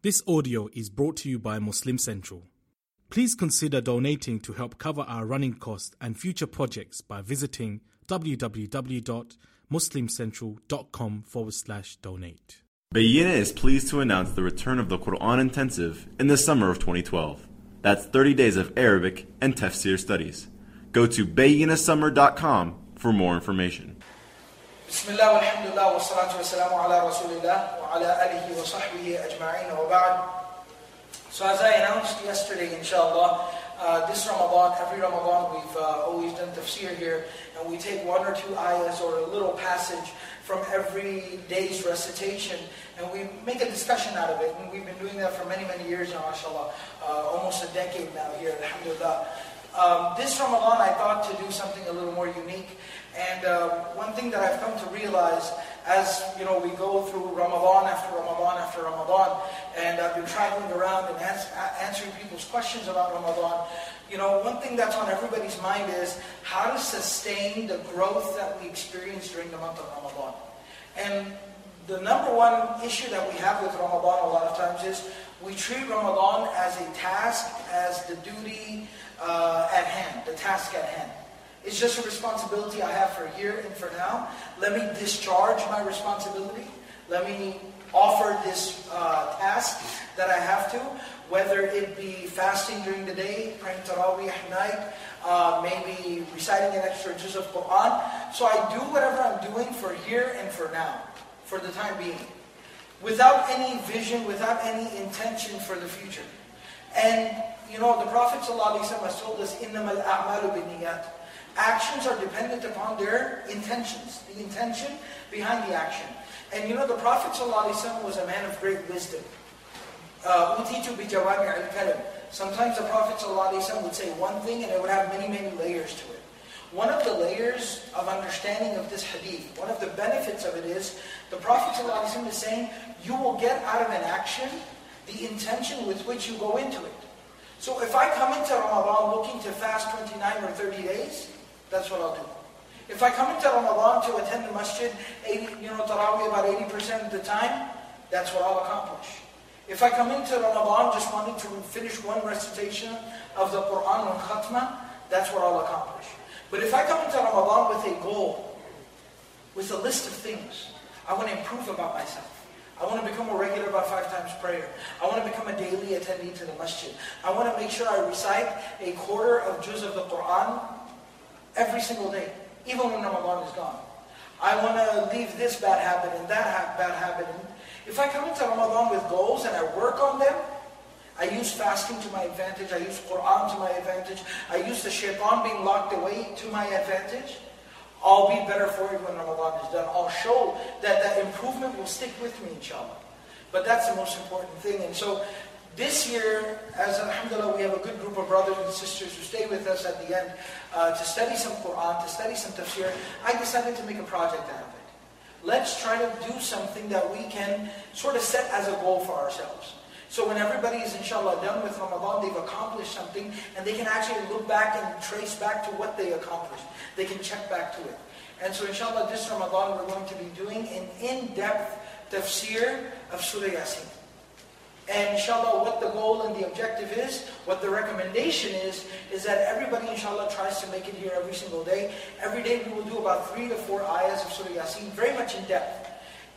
This audio is brought to you by Muslim Central. Please consider donating to help cover our running costs and future projects by visiting www.muslimcentral.com forward slash donate. Bayyinah is pleased to announce the return of the Quran Intensive in the summer of 2012. That's 30 days of Arabic and Tafsir studies. Go to bayinasummer.com for more information. Bismillah, alhamdulillah, wa salatu wa salamu ala rasulillah. وعلى آله وصحبه أجمعين وبعد So as I announced yesterday, inshallah, uh, this Ramadan, every Ramadan, we've uh, always done tafsir here, and we take one or two ayahs or a little passage from every day's recitation, and we make a discussion out of it. And we've been doing that for many, many years now, mashallah, uh, almost a decade now here, alhamdulillah. Um, this Ramadan, I thought to do something a little more unique. And uh, one thing that I've come to realize as you know we go through Ramadan after Ramadan after Ramadan, and I've been traveling around and ans- answering people's questions about Ramadan, you know, one thing that's on everybody's mind is how to sustain the growth that we experience during the month of Ramadan. And the number one issue that we have with Ramadan a lot of times is we treat Ramadan as a task, as the duty uh, at hand, the task at hand. It's just a responsibility I have for here and for now. Let me discharge my responsibility. Let me offer this uh, task that I have to, whether it be fasting during the day, praying Tarawih at night, uh, maybe reciting an extra juz of Quran. So I do whatever I'm doing for here and for now, for the time being, without any vision, without any intention for the future. And you know, the Prophet ﷺ has told us, "Innamal a'malu binniyat." Actions are dependent upon their intentions, the intention behind the action. And you know, the Prophet ﷺ was a man of great wisdom. Uh, Sometimes the Prophet ﷺ would say one thing and it would have many, many layers to it. One of the layers of understanding of this hadith, one of the benefits of it is, the Prophet ﷺ is saying, you will get out of an action the intention with which you go into it. So if I come into Ramadan looking to fast 29 or 30 days, that's what I'll do. If I come into Ramadan to attend the masjid, 80, you know, Taraweeh about 80% of the time, that's what I'll accomplish. If I come into Ramadan just wanting to finish one recitation of the Quran on khatma, that's what I'll accomplish. But if I come into Ramadan with a goal, with a list of things, I want to improve about myself. I want to become a regular about five times prayer. I want to become a daily attendee to the masjid. I want to make sure I recite a quarter of juz of the Quran every single day, even when Ramadan is gone. I want to leave this bad habit and that bad habit. If I come into Ramadan with goals and I work on them, I use fasting to my advantage, I use Quran to my advantage, I use the shaitan being locked away to my advantage, I'll be better for it when Ramadan is done. I'll show that that improvement will stick with me, inshallah. But that's the most important thing. And so this year, as alhamdulillah, we have a good group of brothers and sisters who stay with us at the end uh, to study some Quran, to study some tafsir. I decided to make a project out of it. Let's try to do something that we can sort of set as a goal for ourselves. So when everybody is inshallah done with Ramadan, they've accomplished something and they can actually look back and trace back to what they accomplished. They can check back to it. And so inshallah this Ramadan we're going to be doing an in-depth tafsir of Surah Yasin. And inshallah, what the goal and the objective is, what the recommendation is, is that everybody inshallah tries to make it here every single day. Every day we will do about three to four ayahs of Surah Yasin, very much in depth.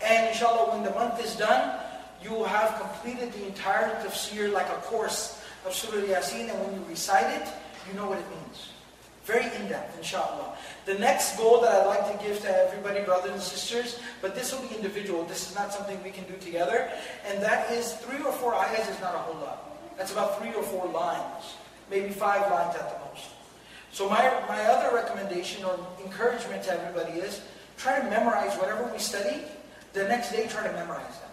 And inshallah, when the month is done, you will have completed the entire tafsir like a course of Surah Yasin, and when you recite it, you know what it means. Very in-depth, inshallah. The next goal that I'd like to give to everybody, brothers and sisters, but this will be individual. This is not something we can do together. And that is three or four ayahs is not a whole lot. That's about three or four lines. Maybe five lines at the most. So my, my other recommendation or encouragement to everybody is try to memorize whatever we study. The next day, try to memorize that.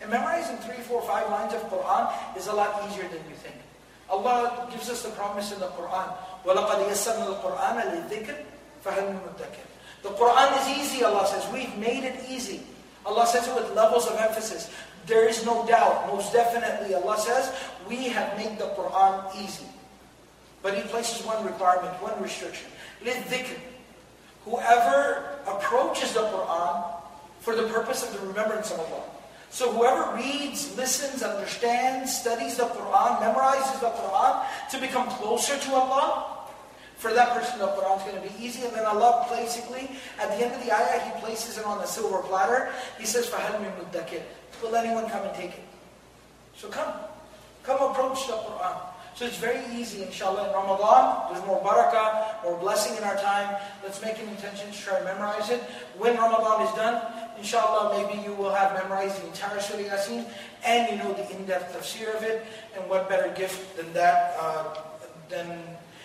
And memorizing three, four, five lines of Quran is a lot easier than you think. Allah gives us the promise in the Quran. وَلَقَدْ يَسَّرْنَا الْقُرْآنَ لِلذِّكْرِ فَهَلْ مُدَّكِرٍ The Quran is easy, Allah says. We've made it easy. Allah says it with levels of emphasis. There is no doubt, most definitely, Allah says, we have made the Quran easy. But He places one requirement, one restriction. لِلذِّكْرِ Whoever approaches the Quran for the purpose of the remembrance of Allah. So whoever reads, listens, understands, studies the Quran, memorizes the Quran to become closer to Allah, for that person the Quran is going to be easy. And then Allah basically, at the end of the ayah, He places it on a silver platter. He says, فَهَلْ مِن مُدَّكِرٍ Will anyone come and take it? So come. Come approach the Quran. So it's very easy, inshallah, in Ramadan. There's more barakah, more blessing in our time. Let's make an intention to try to memorize it. When Ramadan is done, inshallah, maybe you will have memorized the entire Surah Yasin and you know the in-depth tafsir of it. And what better gift than that, uh, than,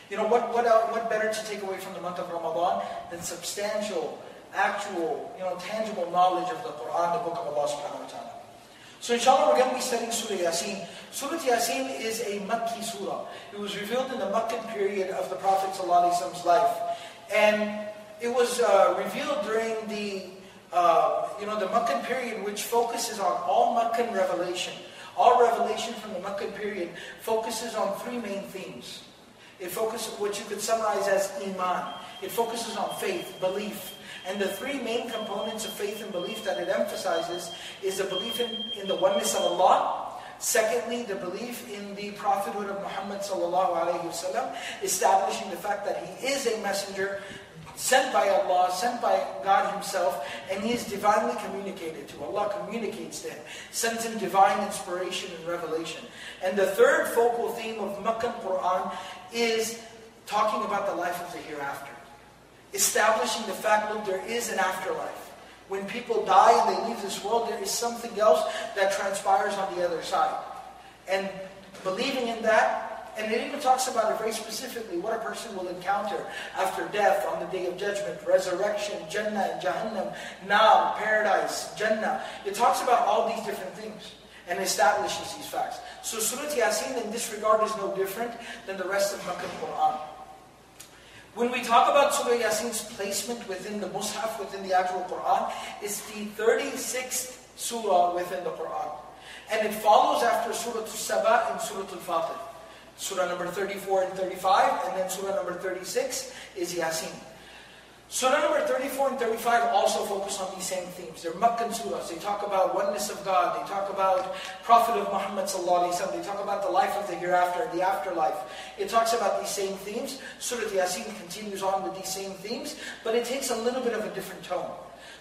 you know, what, what, uh, what better to take away from the month of Ramadan than substantial, actual, you know, tangible knowledge of the Quran, the book of Allah subhanahu wa ta'ala. So inshallah we're going to be studying Surah Yasin. Surah Yasin is a Makki surah. It was revealed in the Meccan period of the Prophet Prophet's life. And it was uh, revealed during the uh, you know the Meccan period which focuses on all Meccan revelation. All revelation from the Meccan period focuses on three main themes. It focuses what you could summarize as Iman. It focuses on faith, belief, and the three main components of faith and belief that it emphasizes is the belief in, in the oneness of Allah, Secondly, the belief in the prophethood of Muhammad wasallam, establishing the fact that he is a messenger sent by Allah, sent by God Himself, and he is divinely communicated to. Allah communicates to him, sends him divine inspiration and revelation. And the third focal theme of Makkah Quran is talking about the life of the hereafter establishing the fact, look, there is an afterlife. When people die and they leave this world, there is something else that transpires on the other side. And believing in that, and it even talks about it very specifically, what a person will encounter after death on the day of judgment, resurrection, Jannah and Jahannam, Nar, paradise, Jannah. It talks about all these different things and establishes these facts. So Surah Yasin in this regard is no different than the rest of Makkah Quran. When we talk about Surah Yasin's placement within the Mus'haf, within the actual Quran, it's the 36th surah within the Quran. And it follows after Surah Al-Saba and Surah Al-Fatir. Surah number 34 and 35, and then Surah number 36 is Yasin. Surah number 34 and 35 also focus on these same themes. They're Meccan surahs. They talk about oneness of God. They talk about Prophet of Muhammad sallallahu They talk about the life of the hereafter, the afterlife. It talks about these same themes. Surah Yasin continues on with these same themes, but it takes a little bit of a different tone.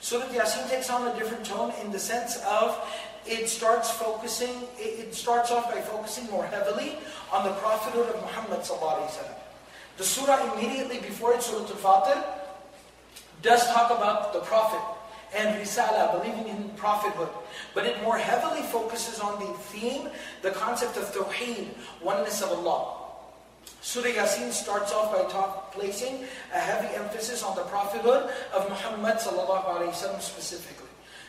Surah Yasin takes on a different tone in the sense of it starts focusing, it starts off by focusing more heavily on the prophethood of Muhammad sallallahu The surah immediately before it, Surah Al-Fatir, does talk about the Prophet and Risala, believing in prophethood. But it more heavily focuses on the theme, the concept of Tawheed, oneness of Allah. Surah Yasin starts off by talk, placing a heavy emphasis on the prophethood of Muhammad specifically.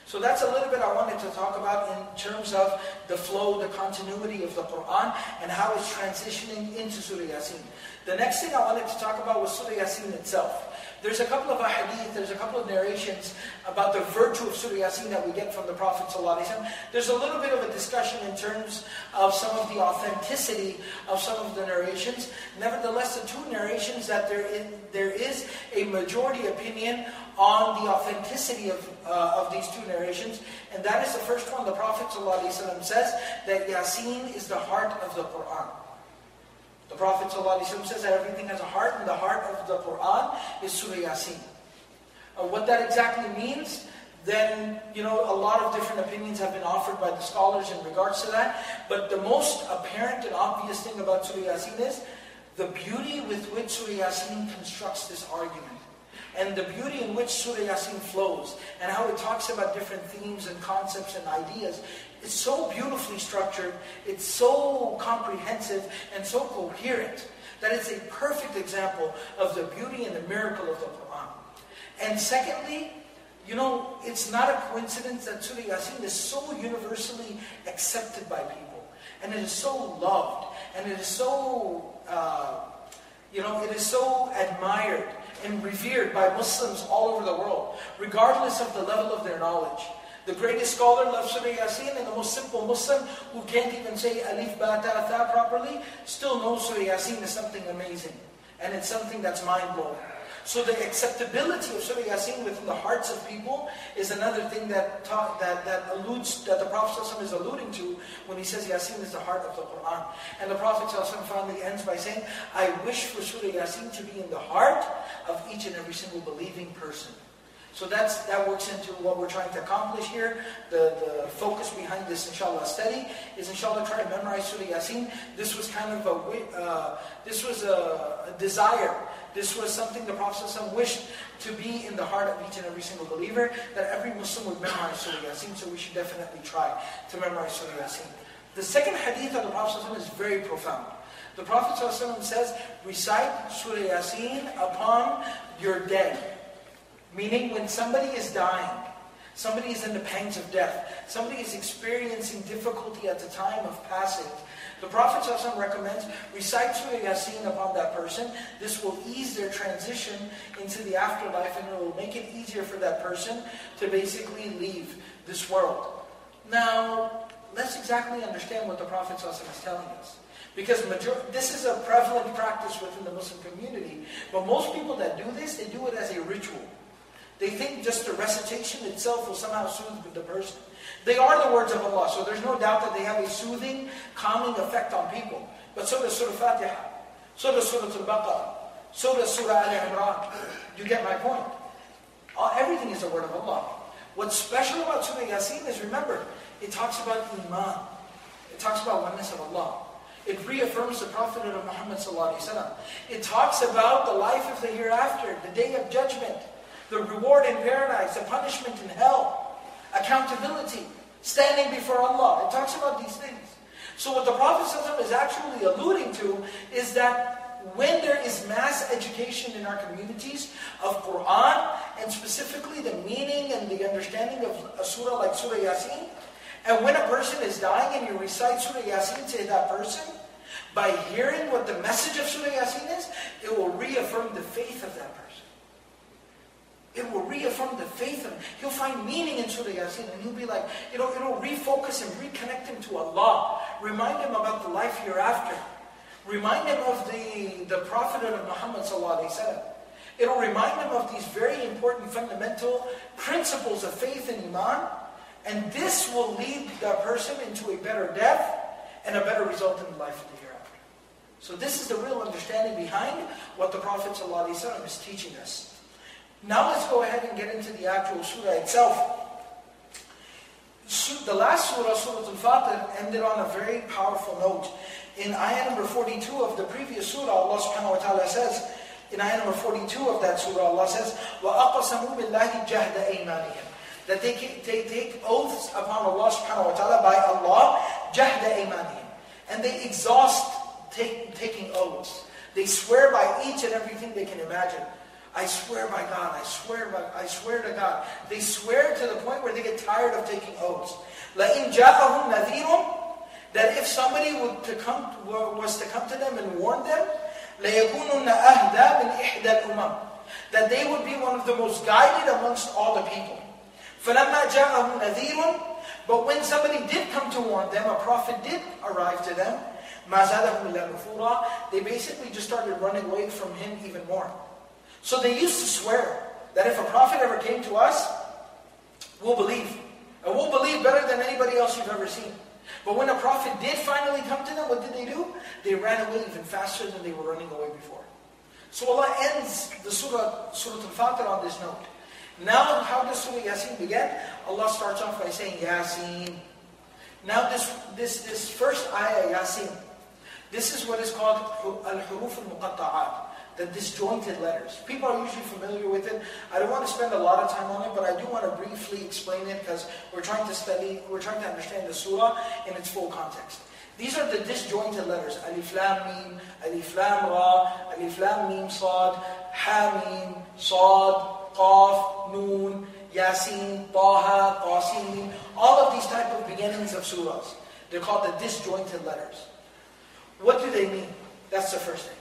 So that's a little bit I wanted to talk about in terms of the flow, the continuity of the Quran, and how it's transitioning into Surah Yasin. The next thing I wanted to talk about was Surah Yasin itself. There's a couple of ahadith, there's a couple of narrations about the virtue of Surah Yasin that we get from the Prophet. There's a little bit of a discussion in terms of some of the authenticity of some of the narrations. Nevertheless, the two narrations that there is, there is a majority opinion on the authenticity of, uh, of these two narrations. And that is the first one. The Prophet says that Yasin is the heart of the Quran. The Prophet says that everything has a heart, and the heart of the Quran is Surah Yasin. Uh, what that exactly means, then, you know, a lot of different opinions have been offered by the scholars in regards to that. But the most apparent and obvious thing about Surah Yasin is the beauty with which Surah Yasin constructs this argument and the beauty in which Surah Yasin flows and how it talks about different themes and concepts and ideas is so beautifully structured, it's so comprehensive and so coherent that it's a perfect example of the beauty and the miracle of the Quran. And secondly, you know, it's not a coincidence that Surah Yasin is so universally accepted by people. And it is so loved. And it is so, uh, you know, it is so admired and revered by Muslims all over the world, regardless of the level of their knowledge. The greatest scholar loves Surah Yasin, and the most simple Muslim who can't even say Alif Ba Ta Tha properly, still knows Surah Yasin is something amazing. And it's something that's mind-blowing. So the acceptability of Surah Yasin within the hearts of people is another thing that talk, that, that alludes, that the Prophet ﷺ is alluding to when he says Yasin is the heart of the Quran. And the Prophet ﷺ finally ends by saying, I wish for Surah Yasin to be in the heart of each and every single believing person. So that's, that works into what we're trying to accomplish here. The, the focus behind this, inshallah, study is, inshallah, try to memorize Surah Yasin. This was kind of a, uh, this was a, a, desire. This was something the Prophet ﷺ wished to be in the heart of each and every single believer, that every Muslim would memorize Surah Yasin, so we should definitely try to memorize Surah Yasin. The second hadith of the Prophet ﷺ is very profound. The Prophet ﷺ says, recite Surah Yasin upon your dead. Meaning when somebody is dying, somebody is in the pangs of death, somebody is experiencing difficulty at the time of passing, the Prophet ﷺ recommends recite Surah Yasin upon that person. This will ease their transition into the afterlife and it will make it easier for that person to basically leave this world. Now, let's exactly understand what the Prophet ﷺ is telling us. Because major- this is a prevalent practice within the Muslim community. But most people that do this, they do it as a ritual. They think just the recitation itself will somehow soothe the person. They are the words of Allah, so there's no doubt that they have a soothing, calming effect on people. But so does Surah Fatiha, so does Surah Al-Baqarah, so does Surah Al-Imran. You get my point? Uh, everything is the word of Allah. What's special about Surah Yasin is, remember, it talks about Iman. It talks about oneness of Allah. It reaffirms the prophethood of Muhammad It talks about the life of the hereafter, the day of judgment the reward in paradise, the punishment in hell, accountability, standing before Allah. It talks about these things. So what the Prophet is actually alluding to is that when there is mass education in our communities of Quran, and specifically the meaning and the understanding of a surah like Surah Yasin, and when a person is dying and you recite Surah Yasin to that person, by hearing what the message of Surah Yasin is, it will reaffirm the faith of that person. It will reaffirm the faith him. He'll find meaning in Surah Yasin and he'll be like, you know, it'll refocus him, reconnect him to Allah. Remind him about the life hereafter. Remind him of the, the prophethood of Muhammad It'll remind him of these very important fundamental principles of faith and iman. And this will lead that person into a better death and a better result in the life of the hereafter. So this is the real understanding behind what the Prophet ﷺ is teaching us. Now let's go ahead and get into the actual surah itself. The last surah, Surah Al-Fatir, ended on a very powerful note. In ayah number 42 of the previous surah, Allah subhanahu wa ta'ala says, in ayah number 42 of that surah, Allah says, وَأَقَسَمُوا بِاللَّهِ جَهْدَ أَيْمَانِهِمْ That they, they take oaths upon Allah subhanahu wa ta'ala by Allah, جَهْدَ أَيْمَانِهِمْ And they exhaust take, taking oaths. They swear by each and everything they can imagine. I swear by God, I swear by, I swear to God. They swear to the point where they get tired of taking oaths. لَإِنْ جَاءَهُمْ نَذِيرٌ That if somebody would to come, was to come to them and warn them, لَيَكُونُنَّ أَهْدَى مِنْ إِحْدَى الْأُمَمِ That they would be one of the most guided amongst all the people. فَلَمَّا جَاءَهُمْ نَذِيرٌ But when somebody did come to warn them, a prophet did arrive to them, مَا زَادَهُمْ إِلَّا نُفُورًا They basically just started running away from him even more. So they used to swear that if a prophet ever came to us, we'll believe. And we'll believe better than anybody else you've ever seen. But when a prophet did finally come to them, what did they do? They ran away even faster than they were running away before. So Allah ends the surah, surah Al-Fatir on this note. Now, how does Surah Yasin begin? Allah starts off by saying Yasin. Now, this, this, this first ayah, Yasin, this is what is called Al-Huruf Al-Muqatta'at the disjointed letters. People are usually familiar with it. I don't want to spend a lot of time on it, but I do want to briefly explain it because we're trying to study, we're trying to understand the surah in its full context. These are the disjointed letters. Alif Lam Mim, Alif Lam Ra, Alif Lam Mim Sad, Hamim, Sad, Qaf, Noon, Yasin, Taha, Qasim. All of these type of beginnings of surahs. They're called the disjointed letters. What do they mean? That's the first thing.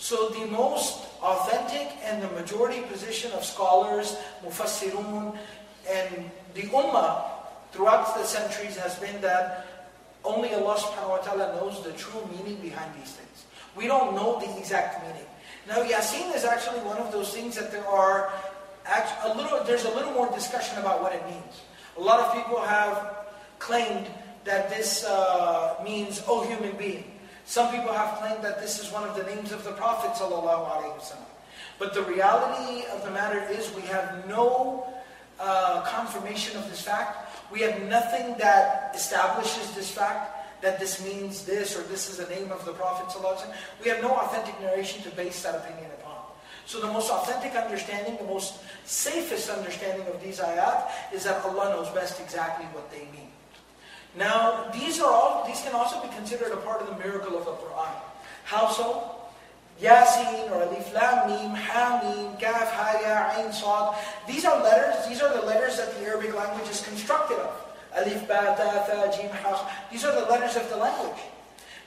So the most authentic and the majority position of scholars, mufassirun, and the ummah throughout the centuries has been that Only Allah subhanahu wa ta'ala knows the true meaning behind these things. We don't know the exact meaning. Now, Yasin is actually one of those things that there are a little, there's a little more discussion about what it means. A lot of people have claimed that this uh, means, oh human being. Some people have claimed that this is one of the names of the Prophet But the reality of the matter is we have no uh, confirmation of this fact. We have nothing that establishes this fact that this means this or this is the name of the Prophet We have no authentic narration to base that opinion upon. So the most authentic understanding, the most safest understanding of these ayat is that Allah knows best exactly what they mean. Now, these are all these can also be considered a part of the miracle of the Quran. How so? Yasin or Alif Lam Mim, Ha Mim, Kaf, Ha Ya, Ain, Sad. These are letters, these are the letters that the Arabic language is constructed of. Alif, Ba, Ta, Tha, Jim, Ha. These are the letters of the language.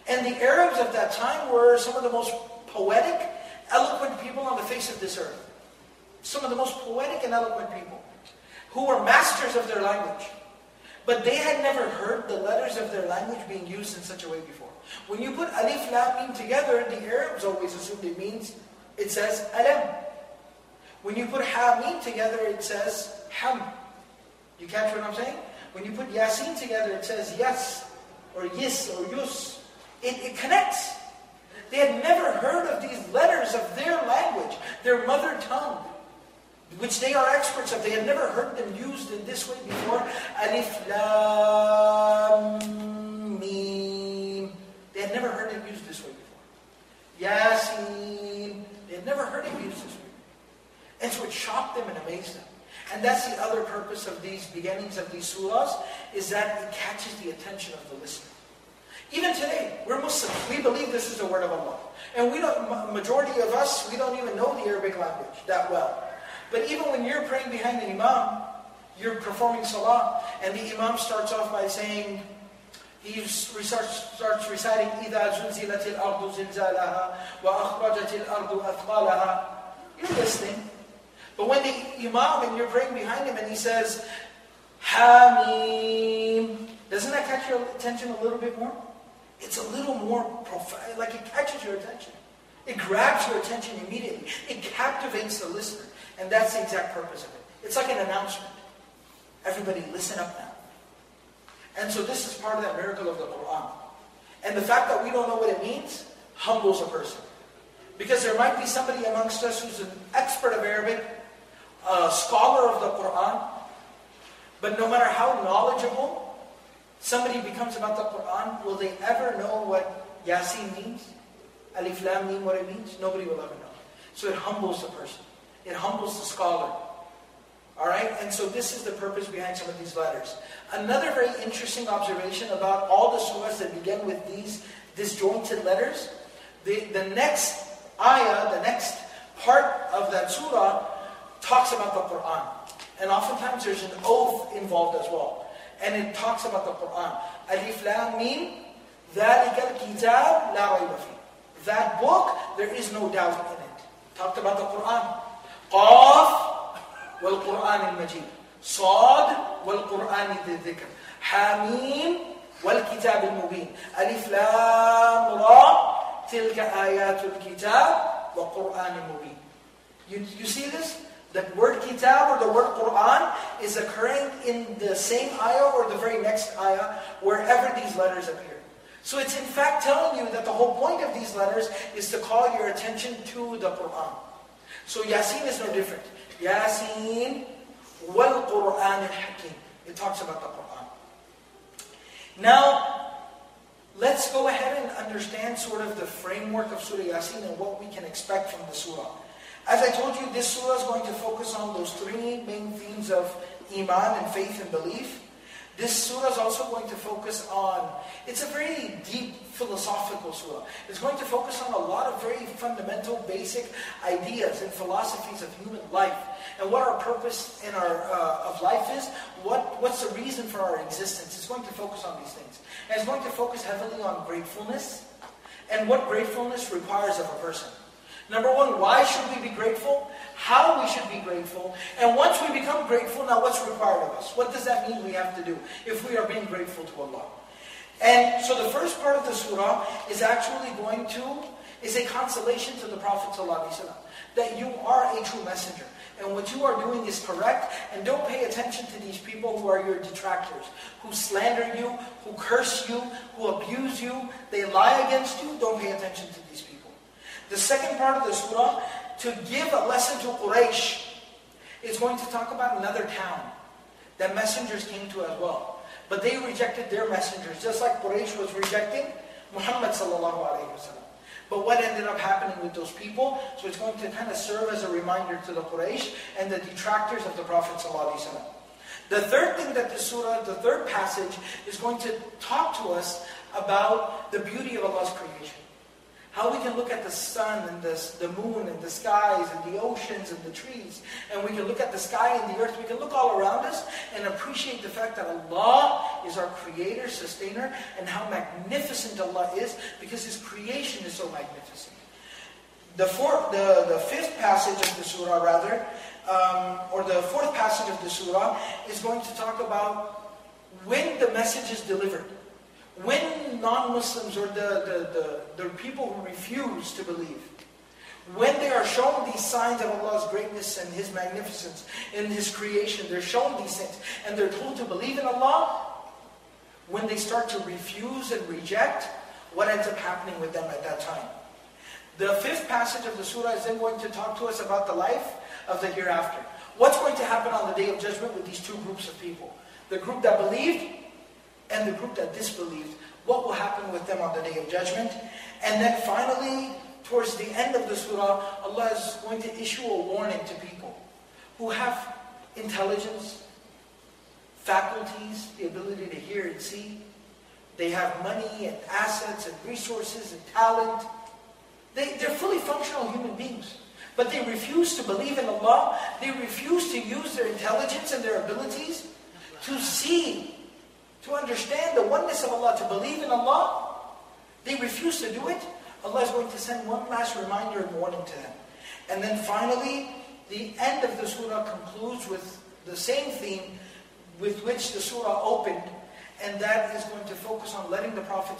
And the Arabs of that time were some of the most poetic, eloquent people on the face of this earth. Some of the most poetic and eloquent people who were masters of their language. But they had never heard the letters of their language being used in such a way before. When you put alif, lam, mim together, the Arabs always assumed it means, it says alam. When you put ha, mim together, it says ham. You catch what I'm saying? When you put yasin together, it says yes, or yes, or yus. It, it connects. They had never heard of these letters of their language, their mother tongue which they are experts of. They had never heard them used in this way before. Alif Lam Mim. They had never heard it used this way before. Yasin. They had never heard it used this way. And so it shocked them and amazed them. And that's the other purpose of these beginnings of these surahs, is that it catches the attention of the listener. Even today, we're Muslims. We believe this is the word of Allah. And we don't, majority of us, we don't even know the Arabic language that well. But even when you're praying behind the imam, you're performing salah, and the imam starts off by saying, he starts, starts reciting, إِذَا زُلْزِلَتِ الْأَرْضُ زِلْزَالَهَا وَأَخْرَجَتِ الْأَرْضُ أَثْقَالَهَا You're listening. But when the imam and you're praying behind him and he says, Hamim, doesn't that catch your attention a little bit more? It's a little more profound, like it catches your attention. It grabs your attention immediately. It captivates the listener. And that's the exact purpose of it. It's like an announcement. Everybody listen up now. And so this is part of that miracle of the Quran. And the fact that we don't know what it means humbles a person. Because there might be somebody amongst us who's an expert of Arabic, a scholar of the Quran, but no matter how knowledgeable somebody becomes about the Quran, will they ever know what Yasin means? Alif Lam Mim, what it means? Nobody will ever know. So it humbles the person. It humbles the scholar. All right? And so this is the purpose behind some of these letters. Another very interesting observation about all the surahs that begin with these disjointed letters, the, the next ayah, the next part of that surah, talks about the Quran. And oftentimes there's an oath involved as well. And it talks about the Quran. Alif Lam Mim, ذَلِكَ الْكِتَابِ لَا رَيْبَ فِيهِ That book, there is no doubt in it. Talked about the Quran. قاف والقرآن المجيد صاد والقرآن ذي الذكر حاميم والكتاب المبين ألف لام را تلك آيات الكتاب وقرآن مبين you, you see this? The word kitab or the word Quran is occurring in the same ayah or the very next ayah wherever these letters appear. So it's in fact telling you that the whole point of these letters is to call your attention to the Quran. So Yasin is no different. Yasin wal Quran al Hakim. It talks about the Quran. Now, let's go ahead and understand sort of the framework of Surah Yasin and what we can expect from the surah. As I told you, this surah is going to focus on those three main themes of Iman and faith and belief. This surah is also going to focus on, it's a very deep philosophical surah. It's going to focus on a lot of very fundamental, basic ideas and philosophies of human life. And what our purpose in our, uh, of life is, what, what's the reason for our existence. It's going to focus on these things. And it's going to focus heavily on gratefulness and what gratefulness requires of a person. Number one, why should we be grateful? How we should be grateful. And once we become grateful, now what's required of us? What does that mean we have to do if we are being grateful to Allah? And so the first part of the surah is actually going to, is a consolation to the Prophet ﷺ, that you are a true messenger. And what you are doing is correct. And don't pay attention to these people who are your detractors, who slander you, who curse you, who abuse you, they lie against you. Don't pay attention to these people. The second part of the surah, to give a lesson to Quraysh, is going to talk about another town that messengers came to as well. But they rejected their messengers, just like Quraysh was rejecting Muhammad but what ended up happening with those people? So it's going to kind of serve as a reminder to the Quraysh and the detractors of the Prophet. The third thing that the surah, the third passage, is going to talk to us about the beauty of Allah's creation. How we can look at the sun and the, the moon and the skies and the oceans and the trees. And we can look at the sky and the earth. We can look all around us and appreciate the fact that Allah is our creator, sustainer, and how magnificent Allah is because His creation is so magnificent. The, fourth, the, the fifth passage of the surah, rather, um, or the fourth passage of the surah, is going to talk about when the message is delivered. When non-Muslims or the, the, the, the people who refuse to believe, when they are shown these signs of Allah's greatness and His magnificence in His creation, they're shown these things, and they're told to believe in Allah, when they start to refuse and reject, what ends up happening with them at that time? The fifth passage of the surah is then going to talk to us about the life of the hereafter. What's going to happen on the day of judgment with these two groups of people? The group that believed and the group that disbelieved, what will happen with them on the day of judgment. And then finally, towards the end of the surah, Allah is going to issue a warning to people who have intelligence, faculties, the ability to hear and see. They have money and assets and resources and talent. They, they're fully functional human beings. But they refuse to believe in Allah. They refuse to use their intelligence and their abilities to see to understand the oneness of Allah, to believe in Allah, they refuse to do it, Allah is going to send one last reminder and warning to them. And then finally, the end of the surah concludes with the same theme with which the surah opened, and that is going to focus on letting the Prophet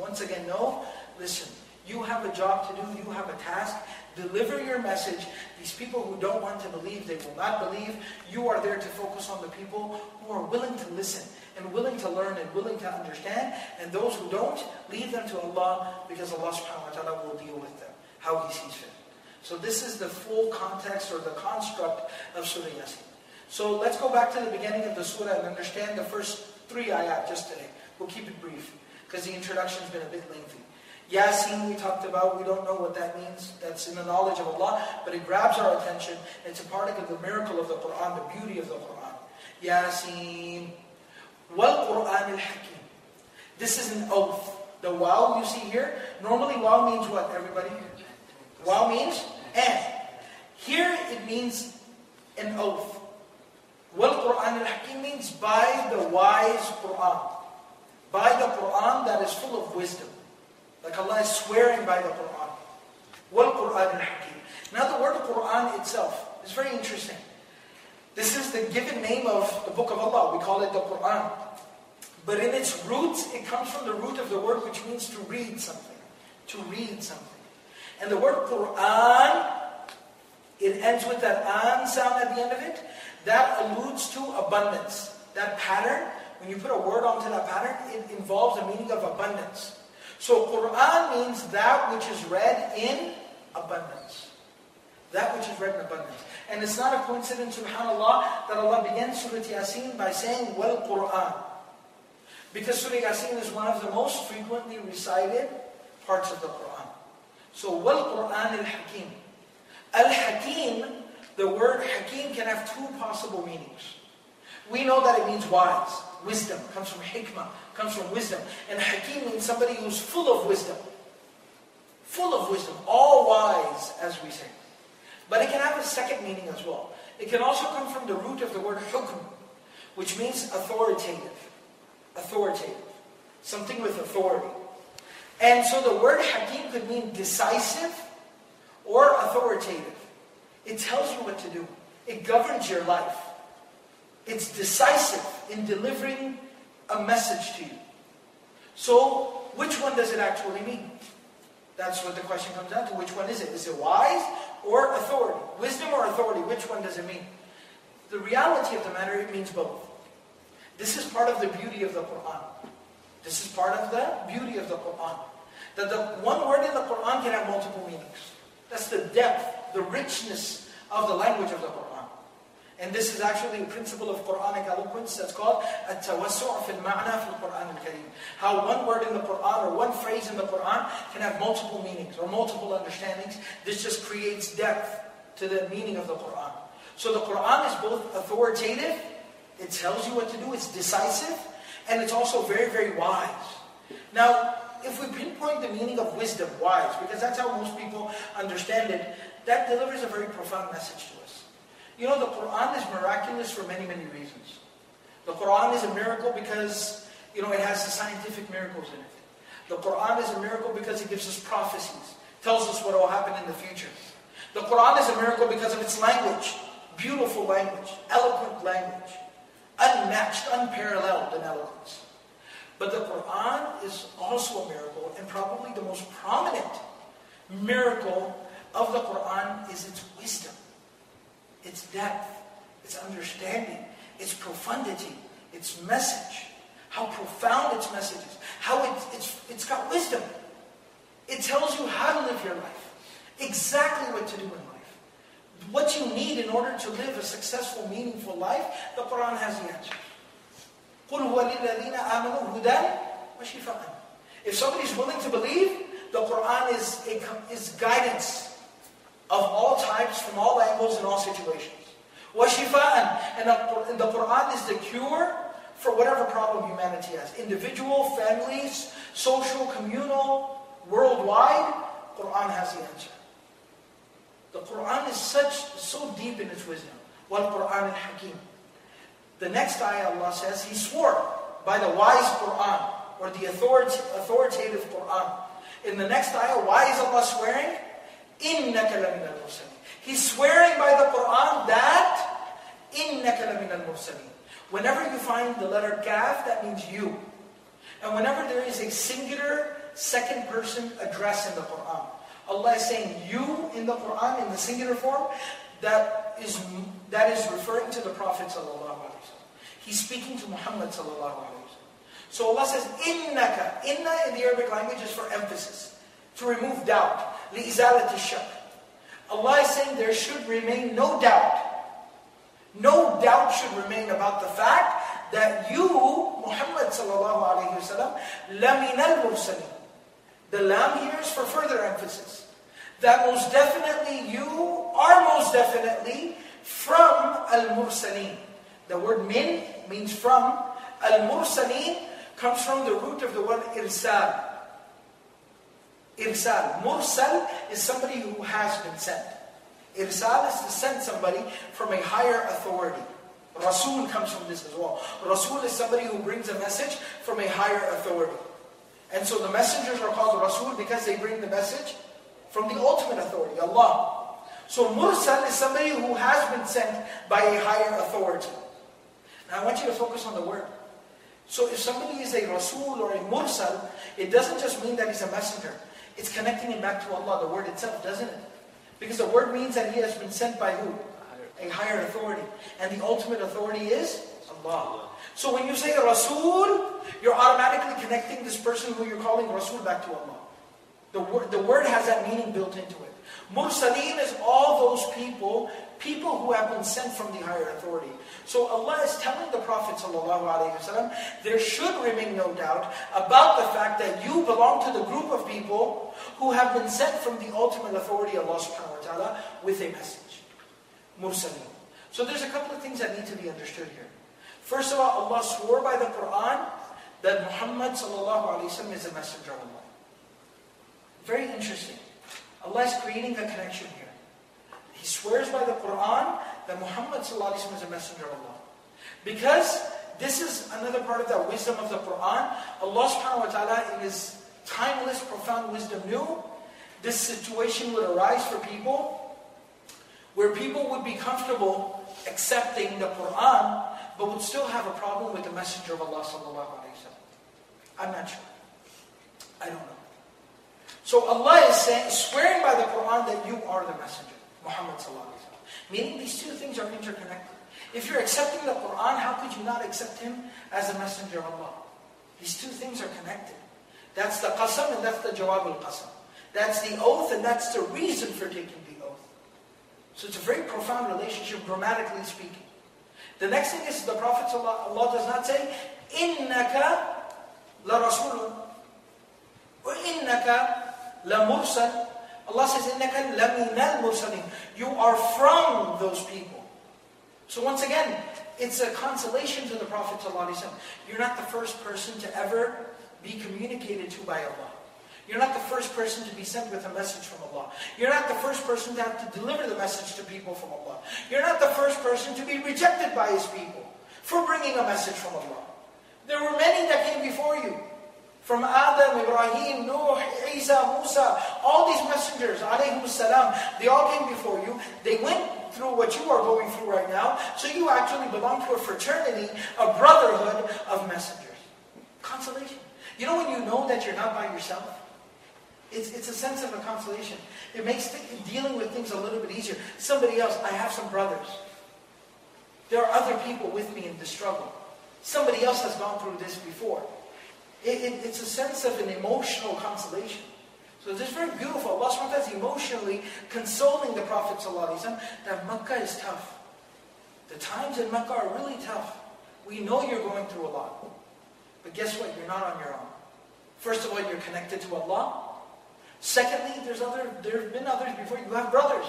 once again know, listen, you have a job to do, you have a task, deliver your message. These people who don't want to believe, they will not believe. You are there to focus on the people who are willing to listen and willing to learn and willing to understand. And those who don't, leave them to Allah because Allah subhanahu wa ta'ala will deal with them how He sees fit. So this is the full context or the construct of Surah Yasin. So let's go back to the beginning of the surah and understand the first three ayat just today. We'll keep it brief because the introduction's been a bit lengthy. Yasin we talked about, we don't know what that means. That's in the knowledge of Allah, but it grabs our attention. It's a part of the miracle of the Quran, the beauty of the Quran. Yasin. Wal-Quran al-Hakim. This is an oath. The wow you see here, normally wow means what, everybody? Wow means and. Here it means an oath. Wal-Quran al-Hakim means by the wise Quran. By the Quran that is full of wisdom. Like Allah is swearing by the Quran. Wal-Quran al-Hakim. Now the word Quran itself is very interesting. This is the given name of the book of Allah. We call it the Quran. But in its roots, it comes from the root of the word which means to read something. To read something. And the word Quran, it ends with that an sound at the end of it. That alludes to abundance. That pattern, when you put a word onto that pattern, it involves a meaning of abundance. So Quran means that which is read in abundance. That which is read in abundance. And it's not a coincidence, subhanAllah, that Allah begins Surah Yasin by saying, Wal Quran. Because Surah Yasin is one of the most frequently recited parts of the Quran. So, Wal Quran al Hakim. Al Hakim, the word Hakim can have two possible meanings. We know that it means wise, wisdom, comes from hikmah, comes from wisdom. And Hakim means somebody who's full of wisdom. Full of wisdom, all wise, as we say. But it can have a second meaning as well. It can also come from the root of the word hukm, which means authoritative. Authoritative. Something with authority. And so the word hakim could mean decisive or authoritative. It tells you what to do. It governs your life. It's decisive in delivering a message to you. So, which one does it actually mean? That's what the question comes down to. Which one is it? Is it wise or authority? Wisdom or authority? Which one does it mean? The reality of the matter, it means both. This is part of the beauty of the Quran. This is part of the beauty of the Quran. That the one word in the Quran can have multiple meanings. That's the depth, the richness of the language of the Quran. And this is actually a principle of Quranic eloquence that's called التوسع في المعنى في القرآن الكريم. How one word in the Quran or one phrase in the Quran can have multiple meanings or multiple understandings. This just creates depth to the meaning of the Quran. So the Quran is both authoritative, it tells you what to do, it's decisive, and it's also very, very wise. Now, if we pinpoint the meaning of wisdom, wise, because that's how most people understand it, that delivers a very profound message to us. You know, the Quran is miraculous for many, many reasons. The Quran is a miracle because, you know, it has the scientific miracles in it. The Quran is a miracle because it gives us prophecies, tells us what will happen in the future. The Quran is a miracle because of its language, beautiful language, eloquent language, unmatched, unparalleled in eloquence. But the Quran is also a miracle, and probably the most prominent miracle of the Quran is its wisdom its depth, its understanding, its profundity, its message, how profound its message is, how it, it's, it's got wisdom. It tells you how to live your life, exactly what to do in life. What you need in order to live a successful, meaningful life, the Quran has the answers. If somebody's willing to believe, the Quran is, a, is guidance of all types, from all angles, in all situations. Washifa'an, and the Quran is the cure for whatever problem humanity has. Individual, families, social, communal, worldwide, Quran has the answer. The Quran is such so deep in its wisdom. Wal Quran al Hakim. The next ayah Allah says, He swore by the wise Quran or the authoritative Quran. In the next ayah, why is Allah swearing? إِنَّكَ لَمِنَ الْمُرْسَلِينَ He's swearing by the Quran that إِنَّكَ لَمِنَ الْمُرْسَلِينَ Whenever you find the letter kaf, that means you. And whenever there is a singular second person address in the Quran, Allah is saying you in the Quran in the singular form, that is, that is referring to the Prophet He's speaking to Muhammad So Allah says, innaka. Inna in the Arabic language is for emphasis, to remove doubt. لِإِزَالَةِ الشَّكِّ Allah is saying there should remain no doubt. No doubt should remain about the fact that you, Muhammad sallallahu alayhi wa sallam, لَمِنَ الْمُرْسَلِينَ The lam here is for further emphasis. That most definitely you are most definitely from al-mursaleen. The word min means from. Al-mursaleen comes from the root of the word irsal. Irsal. Mursal is somebody who has been sent. Irsal is to send somebody from a higher authority. Rasul comes from this as well. Rasul is somebody who brings a message from a higher authority. And so the messengers are called Rasul because they bring the message from the ultimate authority, Allah. So Mursal is somebody who has been sent by a higher authority. Now I want you to focus on the word. So if somebody is a Rasul or a Mursal, it doesn't just mean that he's a messenger. It's connecting him back to Allah, the word itself, doesn't it? Because the word means that he has been sent by who? A higher authority. And the ultimate authority is Allah. So when you say Rasul, you're automatically connecting this person who you're calling Rasul back to Allah. The word, the word has that meaning built into it. Mursaleen is all those people, people who have been sent from the higher authority. So Allah is telling the Prophet ﷺ, there should remain no doubt about the fact that you belong to the group of people who have been sent from the ultimate authority, Allah subhanahu wa ta'ala, with a message. Mursaleen. So there's a couple of things that need to be understood here. First of all, Allah swore by the Quran that Muhammad ﷺ is a messenger of Allah. Very interesting. Allah is creating a connection here. He swears by the Quran that Muhammad is a messenger of Allah. Because this is another part of the wisdom of the Quran. Allah subhanahu wa ta'ala in His timeless, profound wisdom knew this situation would arise for people where people would be comfortable accepting the Quran but would still have a problem with the messenger of Allah sallallahu alayhi wa I'm not sure. I don't know. So Allah is saying, swearing by the Quran that you are the messenger, Muhammad sallallahu alaihi wasallam. Meaning these two things are interconnected. If you're accepting the Quran, how could you not accept him as a messenger of Allah? These two things are connected. That's the qasam and that's the jawab al-qasam. That's the oath and that's the reason for taking the oath. So it's a very profound relationship, grammatically speaking. The next thing is the Prophet Allah does not say, إِنَّكَ لَرَسُولٌ وَإِنَّكَ لَمُرْسَلٌ Allah says, إِنَّكَ لَمِنَ الْمُرْسَلِينَ You are from those people. So once again, it's a consolation to the Prophet ﷺ. You're not the first person to ever be communicated to by Allah. You're not the first person to be sent with a message from Allah. You're not the first person to have to deliver the message to people from Allah. You're not the first person to be rejected by His people for bringing a message from Allah. There were many that came before you. From Adam, Ibrahim, Nuh, Isa, Musa, all these messengers, salam, they all came before you. They went through what you are going through right now. So you actually belong to a fraternity, a brotherhood of messengers. Consolation. You know when you know that you're not by yourself? It's, it's a sense of a consolation. It makes dealing with things a little bit easier. Somebody else, I have some brothers. There are other people with me in the struggle. Somebody else has gone through this before. It, it, it's a sense of an emotional consolation. So this is very beautiful. Allah SWT is emotionally consoling the Prophet that Makkah is tough. The times in Makkah are really tough. We know you're going through a lot. But guess what? You're not on your own. First of all, you're connected to Allah. Secondly, there's other, there have been others before you. Have brothers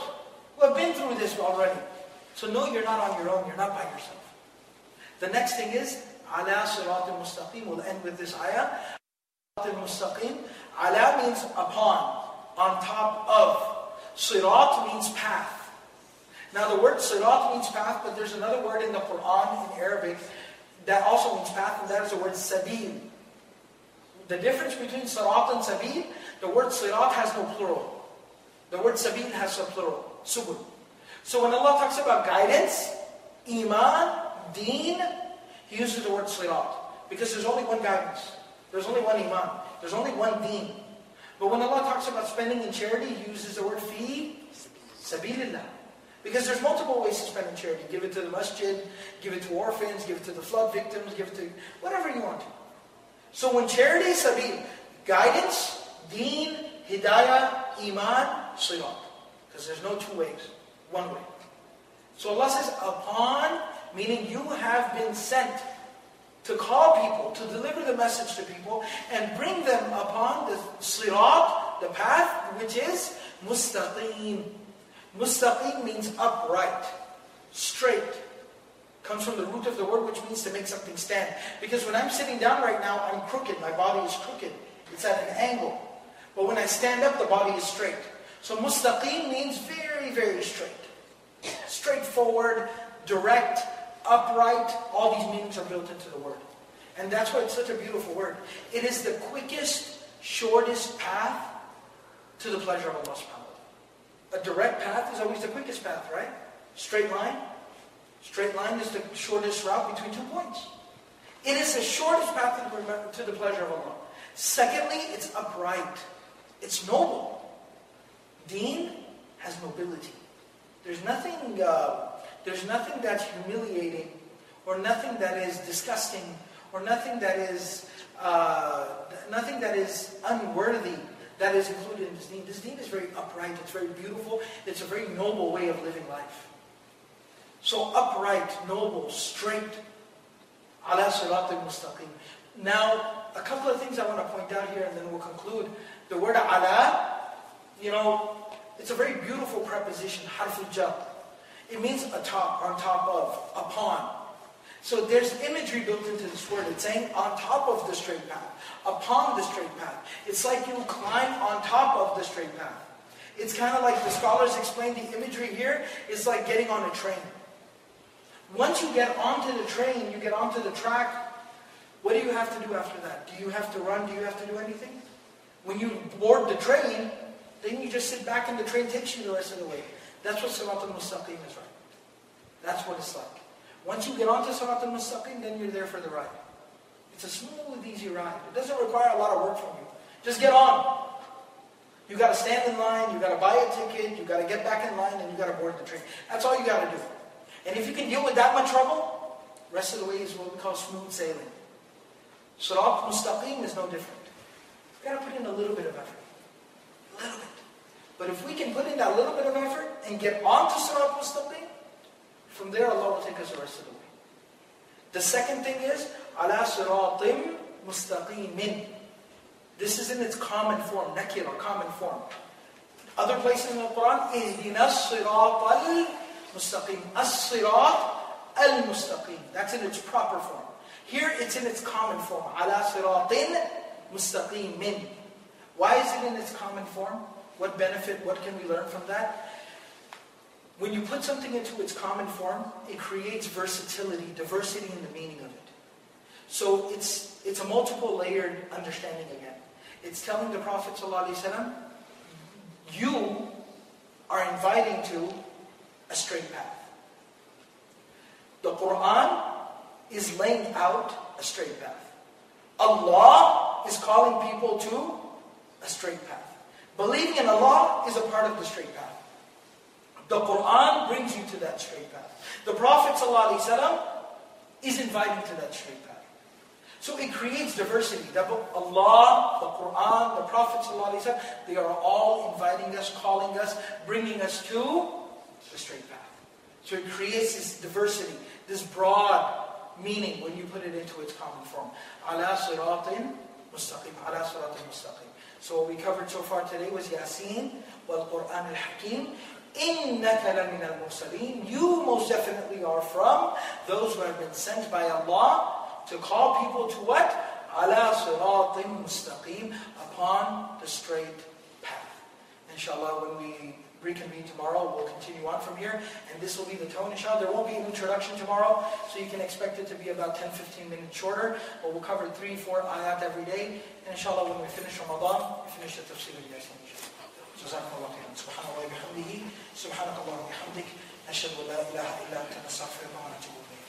who have been through this already. So no, you're not on your own. You're not by yourself. The next thing is, ala sirat mustaqim. We'll end with this ayah. mustaqim. Ala means upon, on top of. Sirat means path. Now the word sirat means path, but there's another word in the Quran in Arabic that also means path, and that is the word sabil. The difference between sirat and sabil the word sirat has no plural. The word sabil has a plural, subul. So when Allah talks about guidance, iman, deen, He uses the word sirat. Because there's only one guidance. There's only one iman. There's only one deen. But when Allah talks about spending in charity, He uses the word fi, sabilillah. Because there's multiple ways to spend in charity. Give it to the masjid, give it to orphans, give it to the flood victims, give it to whatever you want. So when charity is sabil, guidance, Deen, Hidayah, Iman, Sirat. Because there's no two ways, one way. So Allah says, upon, meaning you have been sent to call people, to deliver the message to people, and bring them upon the sirat, the path, which is mustaqim. Mustaqim means upright, straight. Comes from the root of the word, which means to make something stand. Because when I'm sitting down right now, I'm crooked. My body is crooked. It's at an angle. But when I stand up, the body is straight. So mustaqim means very, very straight. Straightforward, direct, upright. All these meanings are built into the word. And that's why it's such a beautiful word. It is the quickest, shortest path to the pleasure of Allah subhanahu wa A direct path is always the quickest path, right? Straight line. Straight line is the shortest route between two points. It is the shortest path to the pleasure of Allah. Secondly, it's upright. It's noble. Deen has nobility. There's nothing, uh, there's nothing that's humiliating or nothing that is disgusting or nothing that is, uh, nothing that is unworthy that is included in this deen. This deen is very upright. It's very beautiful. It's a very noble way of living life. So upright, noble, straight. Ala al-mustaqim. Now, a couple of things I want to point out here and then we'll conclude. The word ala, you know, it's a very beautiful preposition, harful. It means atop, on top of, upon. So there's imagery built into this word. It's saying on top of the straight path, upon the straight path. It's like you climb on top of the straight path. It's kind of like the scholars explain the imagery here is like getting on a train. Once you get onto the train, you get onto the track, what do you have to do after that? Do you have to run? Do you have to do anything? When you board the train, then you just sit back and the train takes you the rest of the way. That's what Sirat al-Mustaqim is like. That's what it's like. Once you get onto Sirat al-Mustaqim, then you're there for the ride. It's a smooth, easy ride. It doesn't require a lot of work from you. Just get on. You got to stand in line, you got to buy a ticket, you got to get back in line, and you got to board the train. That's all you got to do. And if you can deal with that much trouble, rest of the way is what we call smooth sailing. Sirat mustaqim is no different. You've got to put in a little bit of effort. A little bit. But if we can put in that little bit of effort and get onto Sirat mustaqim, from there Allah will take us the rest of the way. The second thing is, ala siratim mustaqimin. This is in its common form, nakira, common form. Other places in the Quran, ihdina sirat al-mustaqim. As-sirat al-mustaqim. That's in its proper form. Here it's in its common form. Ala siratin mustaqimin. Why is it in its common form? What benefit, what can we learn from that? When you put something into its common form, it creates versatility, diversity in the meaning of it. So it's, it's a multiple layered understanding again. It's telling the Prophet ﷺ, you are inviting to a straight path. The Quran is laying out a straight path. Allah is calling people to a straight path. Believing in Allah is a part of the straight path. The Quran brings you to that straight path. The Prophet is inviting to that straight path. So it creates diversity. That Allah, the Quran, the Prophet they are all inviting us, calling us, bringing us to the straight path. So it creates this diversity, this broad meaning when you put it into its common form. Ala siratin mustaqim. Ala siratin mustaqim. So what we covered so far today was Yasin, wal Quran al Hakim. Innaka lamina al-mursalin. You most definitely are from those who have been sent by Allah to call people to what? Ala siratin mustaqim, upon the straight path. Inshallah, when we reconvene tomorrow. We'll continue on from here. And this will be the tone, inshallah. There won't be an introduction tomorrow, so you can expect it to be about 10, 15 minutes shorter. But we'll cover three, four ayat every day. And inshallah, when we finish Ramadan, we finish the tafsir of Yasin. inshallah. جزاكم الله خيرا subhanallah الله وبحمده سبحانك اللهم وبحمدك نشهد ان لا اله الا انت نستغفرك ونتوب اليك